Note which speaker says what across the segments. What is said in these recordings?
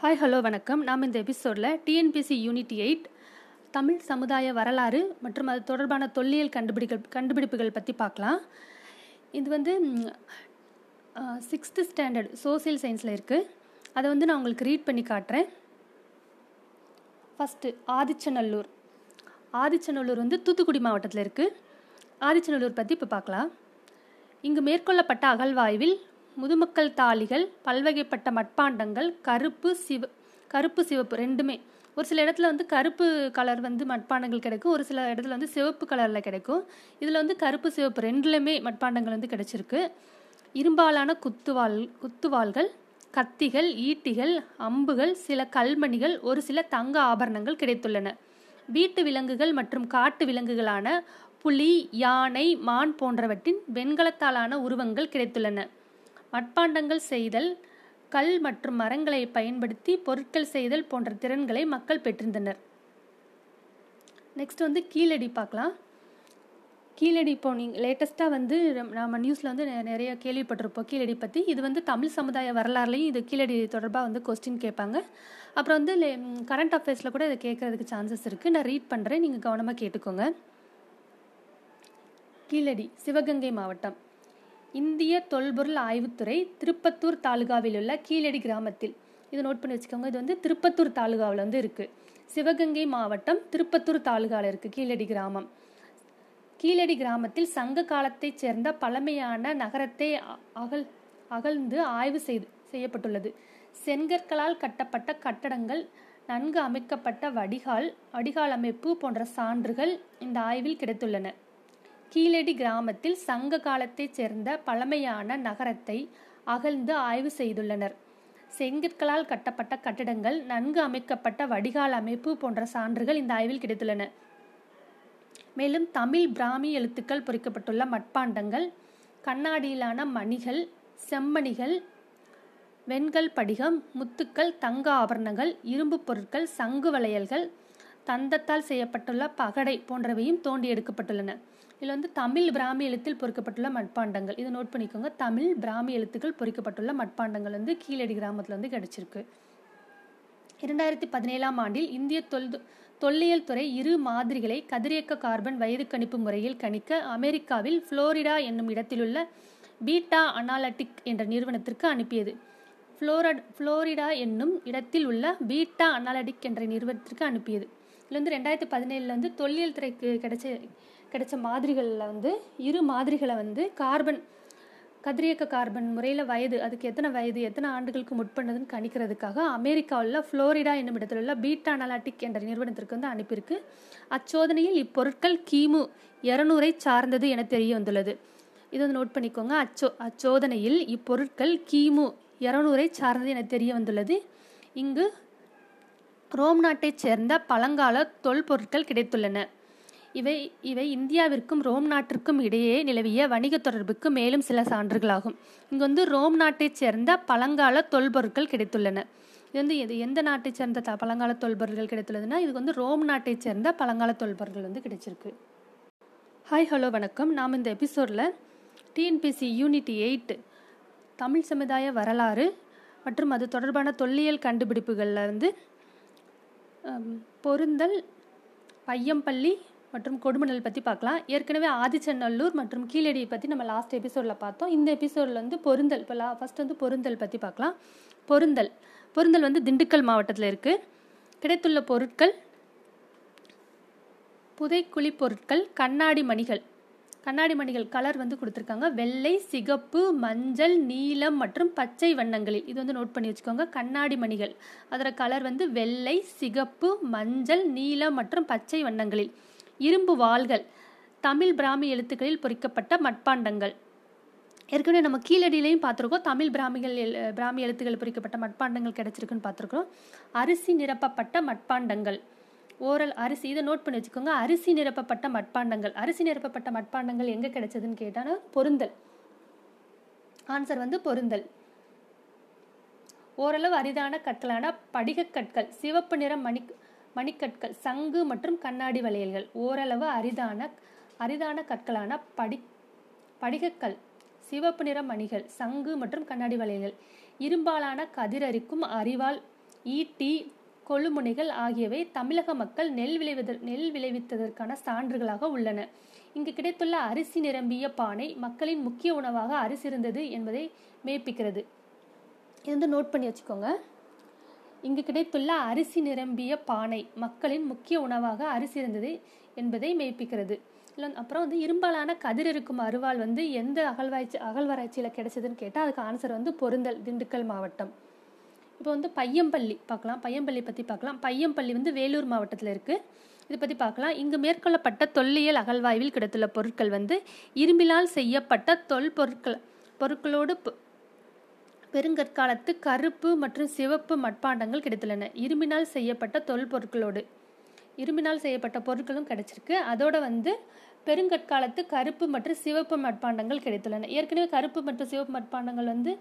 Speaker 1: Hi hello வணக்கம். நாம் இந்த எபிசோடில் டிஎன்பிசி யூனிட் எயிட் தமிழ் சமுதாய வரலாறு மற்றும் அது தொடர்பான தொல்லியல் கண்டுபிடிகள் கண்டுபிடிப்புகள் பற்றி பார்க்கலாம். இது வந்து சிக்ஸ்த்து ஸ்டாண்டர்ட் சோசியல் சயின்ஸில் இருக்குது அதை வந்து நான் உங்களுக்கு ரீட் பண்ணி காட்டுறேன். ஃபஸ்ட்டு ஆதிச்சநல்லூர். ஆதிச்சநல்லூர் வந்து தூத்துக்குடி மாவட்டத்தில் இருக்குது ஆதிச்சநல்லூர் பற்றி இப்போ பார்க்கலாம். இங்கு மேற்கொள்ளப்பட்ட அகழ்வாய்வில் முதுமக்கள் தாளிகள் பல்வகைப்பட்ட மட்பாண்டங்கள் கருப்பு சிவ கருப்பு சிவப்பு ரெண்டுமே. ஒரு சில இடத்துல வந்து கருப்பு கலர் வந்து மட்பாண்டங்கள் கிடைக்கும். ஒரு சில இடத்துல வந்து சிவப்பு கலரில் கிடைக்கும். இதில் வந்து கருப்பு சிவப்பு ரெண்டுலேயுமே மட்பாண்டங்கள் வந்து கிடைச்சிருக்கு. இரும்பாலான குத்துவாள் குத்துவாள்கள் கத்திகள் ஈட்டிகள் அம்புகள் சில கல்மணிகள் ஒரு சில தங்க ஆபரணங்கள் கிடைத்துள்ளன. வீட்டு விலங்குகள் மற்றும் காட்டு விலங்குகளான புலி யானை மான் போன்றவற்றின் வெண்கலத்தாலான உருவங்கள் கிடைத்துள்ளன. மட்பாண்டங்கள் செய்தல் கல் மற்றும் மரங்களை பயன்படுத்தி பொருட்கள் செய்தல் போன்ற திறன்களை மக்கள் பெற்றிருந்தனர். நெக்ஸ்ட் வந்து கீழடி பார்க்கலாம். கீழடி இப்போ நீங்கள் லேட்டஸ்ட்டாக வந்து நம்ம நியூஸில் வந்து நிறைய கேள்விப்பட்டிருப்போம். கீழடி பற்றி இது வந்து தமிழ் சமுதாய வரலாறுலையும் இது கீழடி தொடர்பாக வந்து கொஸ்டின் கேட்பாங்க. அப்புறம் வந்து கரண்ட் அஃபேர்ஸில் கூட இதை கேட்குறதுக்கு சான்சஸ் இருக்குது நான் ரீட் பண்ணுறேன் நீங்கள் கவனமாக கேட்டுக்கோங்க. கீழடி சிவகங்கை மாவட்டம். இந்திய தொல்பொருள் ஆய்வுத்துறை திருப்பத்தூர் தாலுகாவில் உள்ள கீழடி கிராமத்தில். இதை நோட் பண்ணி வச்சுக்கோங்க. இது வந்து திருப்பத்தூர் தாலுகாவில் வந்து இருக்குது சிவகங்கை மாவட்டம் திருப்பத்தூர் தாலுகாவில் இருக்குது கீழடி கிராமம். கீழடி கிராமத்தில் சங்க காலத்தைச் சேர்ந்த பழமையான நகரத்தை அகல் அகழ்ந்து ஆய்வு செய்து செய்யப்பட்டுள்ளது. செங்கற்களால் கட்டப்பட்ட கட்டடங்கள் நன்கு அமைக்கப்பட்ட வடிகால் வடிகால் அமைப்பு போன்ற சான்றுகள் இந்த ஆய்வில் கிடைத்துள்ளன. கீழடி கிராமத்தில் சங்க காலத்தைச் சேர்ந்த பழமையான நகரத்தை அகழ்ந்து ஆய்வு செய்துள்ளனர். செங்கற்களால் கட்டப்பட்ட கட்டிடங்கள் நன்கு அமைக்கப்பட்ட வடிகால் அமைப்பு போன்ற சான்றுகள் இந்த ஆய்வில் கிடைத்துள்ளன. மேலும் தமிழ் பிராமி எழுத்துக்கள் பொறிக்கப்பட்டுள்ள மட்பாண்டங்கள் கண்ணாடியிலான மணிகள் செம்மணிகள் வெண்கல் படிகம் முத்துக்கள் தங்க ஆபரணங்கள் இரும்பு பொருட்கள் சங்கு வளையல்கள் தந்தத்தால் செய்யப்பட்டுள்ள பகடை போன்றவையும் தோண்டி எடுக்கப்பட்டுள்ளன. இதில் வந்து தமிழ் பிராமி எழுத்தில் பொறிக்கப்பட்டுள்ள மட்பாண்டங்கள். இதை நோட் பண்ணிக்கோங்க. தமிழ் பிராமி எழுத்துக்கள் பொறிக்கப்பட்டுள்ள மட்பாண்டங்கள் வந்து கீழடி கிராமத்தில் வந்து கிடைச்சிருக்கு. இரண்டாயிரத்தி பதினேழாம் ஆண்டில் இந்திய தொல் தொல்லியல் துறை இரு மாதிரிகளை கதிரியக்க கார்பன் வயது கணிப்பு முறையில் கணிக்க அமெரிக்காவில் புளோரிடா என்னும் இடத்திலுள்ள பீட்டா அனாலட்டிக் என்ற நிறுவனத்திற்கு அனுப்பியது. புளோரட் புளோரிடா என்னும் இடத்தில் உள்ள பீட்டா அனாலடிக் என்ற நிறுவனத்திற்கு அனுப்பியது. இதில் வந்து ரெண்டாயிரத்தி பதினேழில் வந்து தொல்லியல் துறைக்கு கிடைச்ச கிடைச்ச மாதிரிகளில் வந்து இரு மாதிரிகளை வந்து கார்பன் கதிரியக்க கார்பன் முறையில் வயது அதுக்கு எத்தனை வயது எத்தனை ஆண்டுகளுக்கு முற்பண்ணதுன்னு கணிக்கிறதுக்காக அமெரிக்காவில் ஃப்ளோரிடா என்னும் இடத்தில் உள்ள பீட்டா அனலாட்டிக் என்ற நிறுவனத்திற்கு வந்து அனுப்பியிருக்கு. அச்சோதனையில் இப்பொருட்கள் கிமு இரநூறை சார்ந்தது என தெரிய வந்துள்ளது. இது வந்து நோட் பண்ணிக்கோங்க. அச்சோ அச்சோதனையில் இப்பொருட்கள் கிமு இரநூறை சார்ந்தது என தெரிய வந்துள்ளது. இங்கு ரோம் நாட்டைச் சேர்ந்த பழங்கால தொல்பொருட்கள் கிடைத்துள்ளன. இவை இவை இந்தியாவிற்கும் ரோம் நாட்டிற்கும் இடையே நிலவிய வணிக தொடர்புக்கு மேலும் சில சான்றுகளாகும். இங்கு வந்து ரோம் நாட்டைச் சேர்ந்த பழங்கால தொல்பொருட்கள் கிடைத்துள்ளன. இது வந்து எது எந்த நாட்டைச் சேர்ந்த த பழங்கால தொல்பொருட்கள் கிடைத்துள்ளதுன்னா இது வந்து ரோம் நாட்டைச் சேர்ந்த பழங்கால தொல்பொருட்கள் வந்து கிடைச்சிருக்கு. ஹாய் ஹலோ வணக்கம். நாம் இந்த எபிசோடில் டிஎன்பிசி யூனிட் எயிட் தமிழ் சமுதாய வரலாறு மற்றும் அது தொடர்பான தொல்லியல் கண்டுபிடிப்புகளில் வந்து பொருந்தல் பையம்பள்ளி மற்றும் கொடுமணல் பற்றி பார்க்கலாம். ஏற்கனவே ஆதிச்சநல்லூர் மற்றும் கீழடியை பற்றி நம்ம லாஸ்ட் எபிசோடில் பார்த்தோம். இந்த எபிசோடில் வந்து பொருந்தல் இப்போ லா ஃபஸ்ட் வந்து பொருந்தல் பற்றி பார்க்கலாம். பொருந்தல். பொருந்தல் வந்து திண்டுக்கல் மாவட்டத்தில் இருக்குது கிடைத்துள்ள பொருட்கள் புதைக்குழி பொருட்கள் கண்ணாடி மணிகள். கண்ணாடி மணிகள் கலர் வந்து கொடுத்துருக்காங்க. வெள்ளை சிகப்பு மஞ்சள் நீலம் மற்றும் பச்சை வண்ணங்களில். இது வந்து நோட் பண்ணி வச்சுக்கோங்க. கண்ணாடி மணிகள். அதோட கலர் வந்து வெள்ளை சிகப்பு மஞ்சள் நீலம் மற்றும் பச்சை வண்ணங்களில். இரும்பு வாள்கள் தமிழ் பிராமி எழுத்துக்களில் பொறிக்கப்பட்ட மட்பாண்டங்கள். ஏற்கனவே நம்ம கீழடியிலையும் பார்த்துருக்கோம். தமிழ் பிராமிகள் பிராமி எழுத்துக்கள் பொறிக்கப்பட்ட மட்பாண்டங்கள் கிடைச்சிருக்குன்னு பார்த்துருக்கோம் அரிசி நிரப்பப்பட்ட மட்பாண்டங்கள். ஓரல் அரிசி இதை நோட் பண்ணி வச்சுக்கோங்க. அரிசி நிரப்பப்பட்ட மட்பாண்டங்கள். அரிசி நிரப்பப்பட்ட மட்பாண்டங்கள் எங்கே கிடைச்சதுன்னு கேட்டால் பொருந்தல். ஆன்சர் வந்து பொருந்தல். ஓரளவு அரிதான கற்களான படிகக்கற்கள் சிவப்பு நிறம் மணி மணிக்கற்கள் சங்கு மற்றும் கண்ணாடி வளையல்கள். ஓரளவு அரிதான அரிதான கற்களான படி படிகக்கல் சிவப்பு நிற மணிகள் சங்கு மற்றும் கண்ணாடி வளையல்கள். இரும்பாலான கதிரரிக்கும் அறிவால் ஈட்டி கொழுமுனைகள் ஆகியவை தமிழக மக்கள் நெல் விளைவத நெல் விளைவித்ததற்கான சான்றுகளாக உள்ளன. இங்கு கிடைத்துள்ள அரிசி நிரம்பிய பானை மக்களின் முக்கிய உணவாக அரிசி இருந்தது என்பதை மெய்ப்பிக்கிறது இது வந்து நோட் பண்ணி வச்சுக்கோங்க. இங்கு கிடைத்துள்ள அரிசி நிரம்பிய பானை மக்களின் முக்கிய உணவாக அரிசி இருந்தது என்பதை மெய்ப்பிக்கிறது. இல்லை அப்புறம் வந்து இரும்பாலான கதிர் இருக்கும் அருவாள் வந்து எந்த அகழ்வாய்ச்சி அகழ்வாராய்ச்சியில் கிடைச்சதுன்னு கேட்டால் அதுக்கு ஆன்சர் வந்து பொருந்தல் திண்டுக்கல் மாவட்டம். இப்போ வந்து பையம்பள்ளி பார்க்கலாம். பையம்பள்ளி பற்றி பார்க்கலாம். பையம்பள்ளி வந்து வேலூர் மாவட்டத்தில் இருக்குது இதை பற்றி பார்க்கலாம். இங்கு மேற்கொள்ளப்பட்ட தொல்லியல் அகழ்வாய்வில் கிடைத்துள்ள பொருட்கள் வந்து இரும்பிலால் செய்யப்பட்ட தொல் பொருட்கள் பொருட்களோடு பெருங்கற்காலத்து கருப்பு மற்றும் சிவப்பு மட்பாண்டங்கள் கிடைத்துள்ளன. இரும்பினால் செய்யப்பட்ட தொல் பொருட்களோடு இரும்பினால் செய்யப்பட்ட பொருட்களும் கிடைச்சிருக்கு. அதோட வந்து பெருங்கற்காலத்து கருப்பு மற்றும் சிவப்பு மட்பாண்டங்கள் கிடைத்துள்ளன. ஏற்கனவே கருப்பு மற்றும் சிவப்பு மட்பாண்டங்கள் வந்து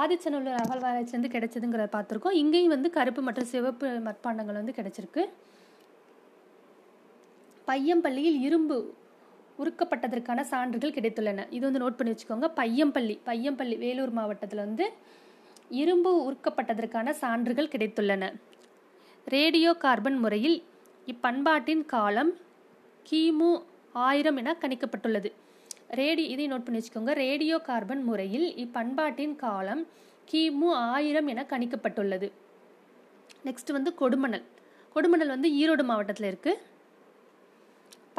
Speaker 1: ஆதிச்சநல்லூர் அகழ்வாராய்ச்சிலேருந்து கிடைச்சதுங்கிறத பார்த்துருக்கோம். இங்கேயும் வந்து கருப்பு மற்றும் சிவப்பு மட்பாண்டங்கள் வந்து கிடைச்சிருக்கு. பையம்பள்ளியில் இரும்பு உருக்கப்பட்டதற்கான சான்றுகள் கிடைத்துள்ளன. இது வந்து நோட் பண்ணி வச்சுக்கோங்க. பையம்பள்ளி பையம்பள்ளி வேலூர் மாவட்டத்தில் வந்து இரும்பு உருக்கப்பட்டதற்கான சான்றுகள் கிடைத்துள்ளன. ரேடியோ கார்பன் முறையில் இப்பண்பாட்டின் காலம் கிமு ஆயிரம் என கணிக்கப்பட்டுள்ளது. ரேடி இதை நோட் பண்ணி வச்சுக்கோங்க. ரேடியோ கார்பன் முறையில் இப்பண்பாட்டின் காலம் கிமு ஆயிரம் என கணிக்கப்பட்டுள்ளது. நெக்ஸ்ட் வந்து கொடுமணல். கொடுமணல் வந்து ஈரோடு மாவட்டத்தில் இருக்குது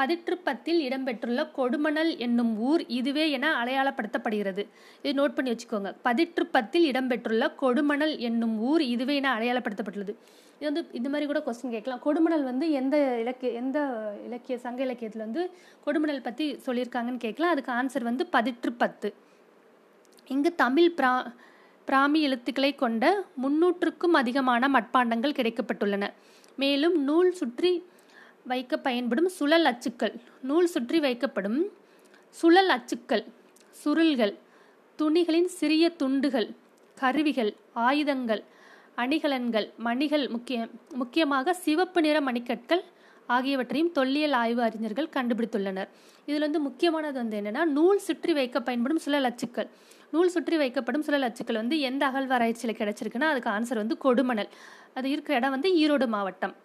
Speaker 1: பதிற்றுப்பத்தில் இடம்பெற்றுள்ள கொடுமணல் என்னும் ஊர் இதுவே என அடையாளப்படுத்தப்படுகிறது. இது நோட் பண்ணி வச்சுக்கோங்க. பதிற்றுப்பத்தில் இடம்பெற்றுள்ள கொடுமணல் என்னும் ஊர் இதுவே என அடையாளப்படுத்தப்பட்டுள்ளது. இது வந்து இது மாதிரி கூட கொஸ்டின் கேட்கலாம். கொடுமணல் வந்து எந்த இலக்கிய எந்த இலக்கிய சங்க இலக்கியத்தில் வந்து கொடுமணல் பற்றி சொல்லியிருக்காங்கன்னு கேட்கலாம். அதுக்கு ஆன்சர் வந்து பதிற்றுப்பத்து. இங்கு தமிழ் பிரா பிராமி எழுத்துக்களை கொண்ட முன்னூற்றுக்கும் அதிகமான மட்பாண்டங்கள் கிடைக்கப்பட்டுள்ளன. மேலும் நூல் சுற்றி வைக்க பயன்படும் சுழல் அச்சுக்கள். நூல் சுற்றி வைக்கப்படும் சுழல் அச்சுக்கள் சுருள்கள் துணிகளின் சிறிய துண்டுகள் கருவிகள் ஆயுதங்கள் அணிகலன்கள் மணிகள் முக்கிய முக்கியமாக சிவப்பு நிற மணிக்கற்கள் ஆகியவற்றையும் தொல்லியல் ஆய்வு அறிஞர்கள் கண்டுபிடித்துள்ளனர். இதில் வந்து முக்கியமானது வந்து என்னென்னா நூல் சுற்றி வைக்க பயன்படும் சுழல் அச்சுக்கள். நூல் சுற்றி வைக்கப்படும் சுழல் அச்சுக்கள் வந்து எந்த அகழ்வாராய்ச்சியில் கிடைச்சிருக்குன்னா அதுக்கு ஆன்சர் வந்து கொடுமணல். அது இருக்கிற இடம் வந்து ஈரோடு மாவட்டம்.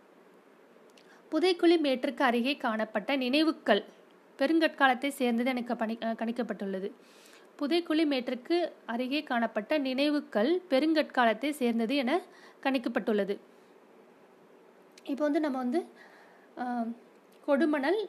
Speaker 1: புதைக்குழி மேட்டிற்கு அருகே காணப்பட்ட நினைவுக்கள் பெருங்கற்காலத்தை சேர்ந்தது எனக்கு பணி கணிக்கப்பட்டுள்ளது. புதைக்குழி மேட்டிற்கு அருகே காணப்பட்ட நினைவுக்கள் பெருங்கற்காலத்தை சேர்ந்தது என கணிக்கப்பட்டுள்ளது. இப்போ வந்து நம்ம வந்து கொடுமணல்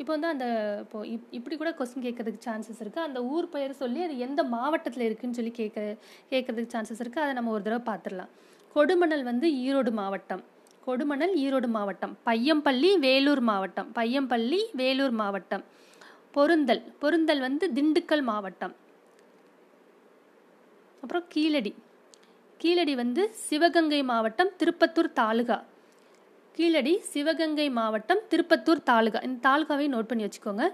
Speaker 1: இப்போ வந்து அந்த இப்போ இப் இப்படி கூட கொஸ்டின் கேட்கறதுக்கு சான்சஸ் இருக்குது அந்த ஊர் பெயர் சொல்லி அது எந்த மாவட்டத்தில் இருக்குதுன்னு சொல்லி கேட்க கேட்கறதுக்கு சான்சஸ் இருக்குது அதை நம்ம ஒரு தடவை பார்த்துடலாம். கொடுமணல் வந்து ஈரோடு மாவட்டம். கொடுமணல் ஈரோடு மாவட்டம் பையம்பள்ளி வேலூர் மாவட்டம் பையம்பள்ளி வேலூர் மாவட்டம் பொருந்தல் பொருந்தல் வந்து திண்டுக்கல் மாவட்டம். அப்புறம் கீழடி. கீழடி வந்து சிவகங்கை மாவட்டம் திருப்பத்தூர் தாலுகா. கீழடி சிவகங்கை மாவட்டம் திருப்பத்தூர் தாலுகா. இந்த தாலுகாவை நோட் பண்ணி வச்சுக்கோங்க.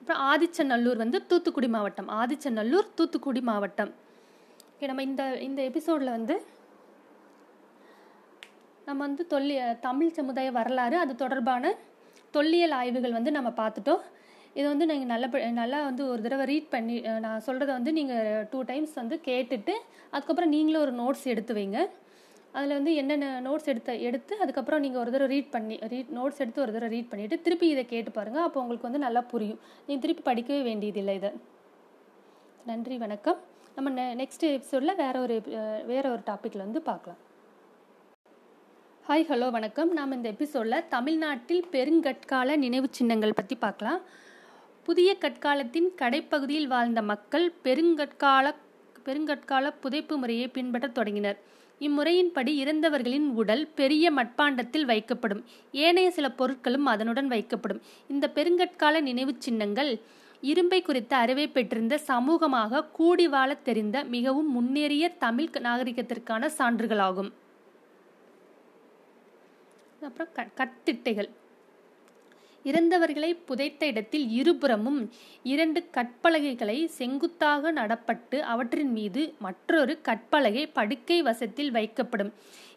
Speaker 1: அப்புறம் ஆதிச்சநல்லூர் வந்து தூத்துக்குடி மாவட்டம். ஆதிச்சநல்லூர் தூத்துக்குடி மாவட்டம். ஓகே நம்ம இந்த இந்த எபிசோடில் வந்து நம்ம வந்து தொல்லி தமிழ் சமுதாய வரலாறு அது தொடர்பான தொல்லியல் ஆய்வுகள் வந்து நம்ம பார்த்துட்டோம். இது வந்து நீங்கள் நல்ல நல்லா வந்து ஒரு தடவை ரீட் பண்ணி நான் சொல்கிறத வந்து நீங்கள் டூ டைம்ஸ் வந்து கேட்டுட்டு அதுக்கப்புறம் நீங்களும் ஒரு நோட்ஸ் எடுத்து வைங்க. அதில் வந்து என்னென்ன நோட்ஸ் எடுத்து எடுத்து அதுக்கப்புறம் நீங்கள் ஒரு தடவை ரீட் பண்ணி ரீட் நோட்ஸ் எடுத்து ஒரு தடவை ரீட் பண்ணிவிட்டு திருப்பி இதை கேட்டு பாருங்கள் அப்போ உங்களுக்கு வந்து நல்லா புரியும். நீங்கள் திருப்பி படிக்கவே வேண்டியதில்லை இதை. நன்றி வணக்கம். நம்ம நெ நெக்ஸ்ட் எபிசோடில் வேறு ஒரு வேறு ஒரு டாப்பிக்கில் வந்து பார்க்கலாம். ஹாய் ஹலோ வணக்கம். நாம் இந்த எபிசோடில் தமிழ்நாட்டில் பெருங்கற்கால நினைவு சின்னங்கள் பற்றி பார்க்கலாம். புதிய கற்காலத்தின் கடைப்பகுதியில் வாழ்ந்த மக்கள் பெருங்கற்கால பெருங்கற்கால புதைப்பு முறையை பின்பற்றத் தொடங்கினர். இம்முறையின்படி இறந்தவர்களின் உடல் பெரிய மட்பாண்டத்தில் வைக்கப்படும். ஏனைய சில பொருட்களும் அதனுடன் வைக்கப்படும். இந்த பெருங்கற்கால நினைவு சின்னங்கள் இரும்பை குறித்த அறிவை பெற்றிருந்த சமூகமாக கூடி வாழத் தெரிந்த மிகவும் முன்னேறிய தமிழ் நாகரிகத்திற்கான சான்றுகளாகும். அப்புறம் க கட்டிட்டைகள் இறந்தவர்களை புதைத்த இடத்தில் இருபுறமும் இரண்டு கற்பலகைகளை செங்குத்தாக நடப்பட்டு அவற்றின் மீது மற்றொரு கற்பலகை படுக்கை வசத்தில் வைக்கப்படும்.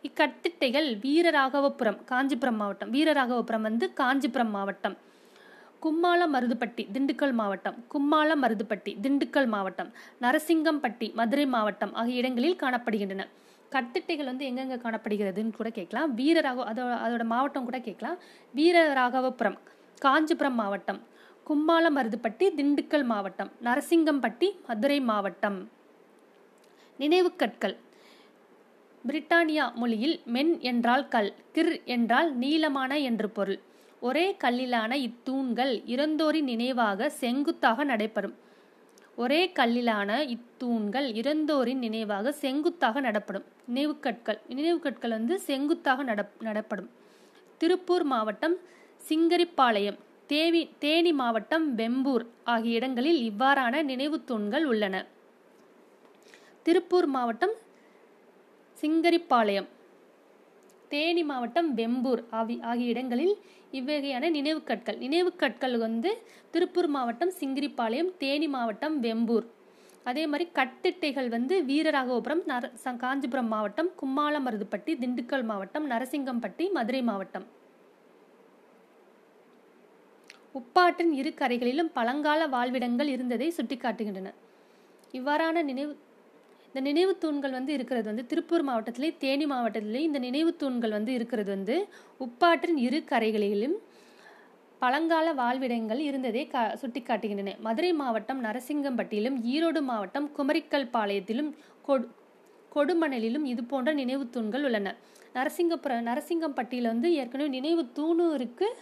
Speaker 1: இக்கட்டிட்டைகள் வீரராகவபுரம் காஞ்சிபுரம் மாவட்டம் வீரராகவபுரம் வந்து காஞ்சிபுரம் மாவட்டம். கும்மாள மருதுப்பட்டி திண்டுக்கல் மாவட்டம். கும்மாள மருதுப்பட்டி திண்டுக்கல் மாவட்டம். நரசிங்கம்பட்டி மதுரை மாவட்டம் ஆகிய இடங்களில் காணப்படுகின்றன. கத்திட்டைகள் வந்து எங்கெங்கே காணப்படுகிறதுன்னு கூட கேட்கலாம். வீரராக அதோட அதோட மாவட்டம் கூட கேட்கலாம். வீரராகவபுரம் காஞ்சிபுரம் மாவட்டம் கும்மாள மருதுப்பட்டி திண்டுக்கல் மாவட்டம் நரசிங்கம்பட்டி மதுரை மாவட்டம். நினைவு கற்கள். பிரிட்டானியா மொழியில் மென் என்றால் கல் கிர் என்றால் நீளமான என்று பொருள். ஒரே கல்லிலான இத்தூண்கள் இறந்தோரின் நினைவாக செங்குத்தாக நடைபெறும். ஒரே கல்லிலான இத்தூண்கள் இறந்தோரின் நினைவாக செங்குத்தாக நடப்படும். நினைவுக்கற்கள் நினைவுக்கற்கள் வந்து செங்குத்தாக நட நடப்படும். திருப்பூர் மாவட்டம் சிங்கரிப்பாளையம். தேவி தேனி மாவட்டம் வெம்பூர் ஆகிய இடங்களில் இவ்வாறான நினைவு தூண்கள் உள்ளன. திருப்பூர் மாவட்டம் சிங்கரிப்பாளையம். தேனி மாவட்டம் வெம்பூர் ஆவி ஆகிய இடங்களில் இவ்வகையான நினைவுக்கற்கள் நினைவுக்கற்கள் வந்து திருப்பூர் மாவட்டம் சிங்கிரிப்பாளையம் தேனி மாவட்டம் வெம்பூர். அதே மாதிரி கட்டிட்டைகள் வந்து வீரராகவபுரம் நர காஞ்சிபுரம் மாவட்டம் கும்மாளமருதுப்பட்டி திண்டுக்கல் மாவட்டம் நரசிங்கம்பட்டி மதுரை மாவட்டம். உப்பாற்றின் இரு கரைகளிலும் பழங்கால வாழ்விடங்கள் இருந்ததை சுட்டிக்காட்டுகின்றன. இவ்வாறான நினைவு இந்த நினைவு தூண்கள் வந்து இருக்கிறது வந்து திருப்பூர் மாவட்டத்திலே தேனி மாவட்டத்திலே இந்த நினைவு தூண்கள் வந்து இருக்கிறது வந்து உப்பாற்றின் இரு கரைகளிலும் பழங்கால வாழ்விடங்கள் இருந்ததை கா சுட்டிக்காட்டுகின்றன. மதுரை மாவட்டம் நரசிங்கம்பட்டியிலும் ஈரோடு மாவட்டம் குமரிக்கல் பாளையத்திலும் கொடு கொடுமணலிலும் இது போன்ற நினைவு தூண்கள் உள்ளன. நரசிங்கப்புர நரசிங்கம்பட்டியில் வந்து ஏற்கனவே நினைவு தூணும் இருக்குது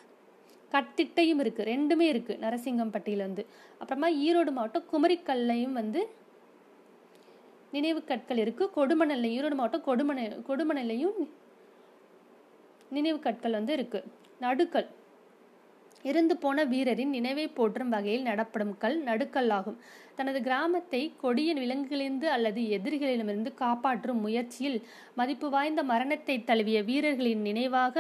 Speaker 1: கட்டிட்டையும் இருக்குது ரெண்டுமே இருக்குது நரசிங்கம்பட்டியில் வந்து. அப்புறமா ஈரோடு மாவட்டம் குமரிக்கல்லையும் வந்து நினைவு கற்கள் இருக்கு. கொடுமணல்ல ஈரோடு மாவட்டம் கொடுமண கொடுமணலையும் நினைவு கற்கள் வந்து இருக்கு. நடுக்கல். இறந்து போன வீரரின் நினைவை போற்றும் வகையில் நடப்படும் கல் நடுக்கல் ஆகும் தனது கிராமத்தை கொடிய விலங்குகளிலிருந்து அல்லது எதிரிகளிடமிருந்து காப்பாற்றும் முயற்சியில் மதிப்பு வாய்ந்த மரணத்தை தழுவிய வீரர்களின் நினைவாக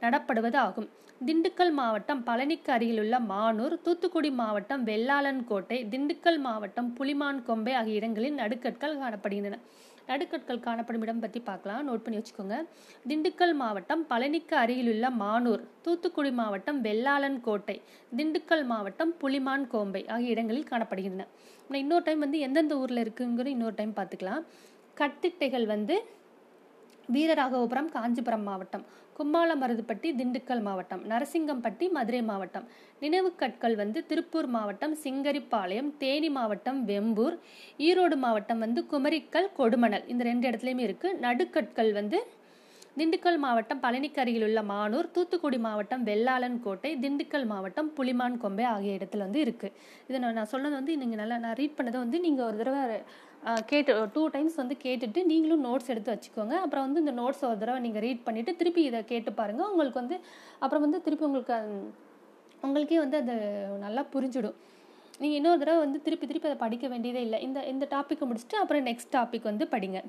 Speaker 1: நடப்படுவது ஆகும். திண்டுக்கல் மாவட்டம் பழனிக்கு அருகிலுள்ள மானூர் தூத்துக்குடி மாவட்டம் வெள்ளாளன் கோட்டை திண்டுக்கல் மாவட்டம் புலிமான் கொம்பை ஆகிய இடங்களில் நடுக்கற்கள் காணப்படுகின்றன. நடுக்கற்கள் காணப்படும் இடம் பற்றி பார்க்கலாம். நோட் பண்ணி வச்சுக்கோங்க. திண்டுக்கல் மாவட்டம் பழனிக்கு அருகிலுள்ள மானூர் தூத்துக்குடி மாவட்டம் வெள்ளாளன் கோட்டை திண்டுக்கல் மாவட்டம் புலிமான் கோம்பை ஆகிய இடங்களில் காணப்படுகின்றன. இன்னொரு டைம் வந்து எந்தெந்த ஊரில் இருக்குங்கிற இன்னொரு டைம் பார்த்துக்கலாம். கட்டிட்டைகள் வந்து வீரராகவபுரம் காஞ்சிபுரம் மாவட்டம் கும்மாளமருதுப்பட்டி திண்டுக்கல் மாவட்டம் நரசிங்கம்பட்டி மதுரை மாவட்டம். நினைவு கற்கள் வந்து திருப்பூர் மாவட்டம் சிங்கரிப்பாளையம் தேனி மாவட்டம் வெம்பூர் ஈரோடு மாவட்டம் வந்து குமரிக்கல் கொடுமணல். இந்த ரெண்டு இடத்துலையுமே இருக்குது நடுக்கற்கள் வந்து திண்டுக்கல் மாவட்டம் பழனிக்கு அருகிலுள்ள மானூர் தூத்துக்குடி மாவட்டம் வெள்ளாளன் கோட்டை திண்டுக்கல் மாவட்டம் புலிமான் கொம்பை ஆகிய இடத்துல வந்து இருக்குது இதை நான் நான் சொன்னது வந்து நீங்கள் நல்லா நான் ரீட் பண்ணதை வந்து நீங்கள் ஒரு தடவை கேட்டு டூ டைம்ஸ் வந்து கேட்டுட்டு நீங்களும் நோட்ஸ் எடுத்து வச்சுக்கோங்க. அப்புறம் வந்து இந்த நோட்ஸ் ஒரு தடவை நீங்கள் ரீட் பண்ணிவிட்டு திருப்பி இதை கேட்டு பாருங்கள் உங்களுக்கு வந்து அப்புறம் வந்து திருப்பி உங்களுக்கு உங்களுக்கே வந்து அது நல்லா புரிஞ்சிடும். நீங்கள் இன்னொரு தடவை வந்து திருப்பி திருப்பி அதை படிக்க வேண்டியதே இல்லை. இந்த இந்த டாப்பிக்கை முடிச்சுட்டு அப்புறம் நெக்ஸ்ட் டாபிக் வந்து படிங்க.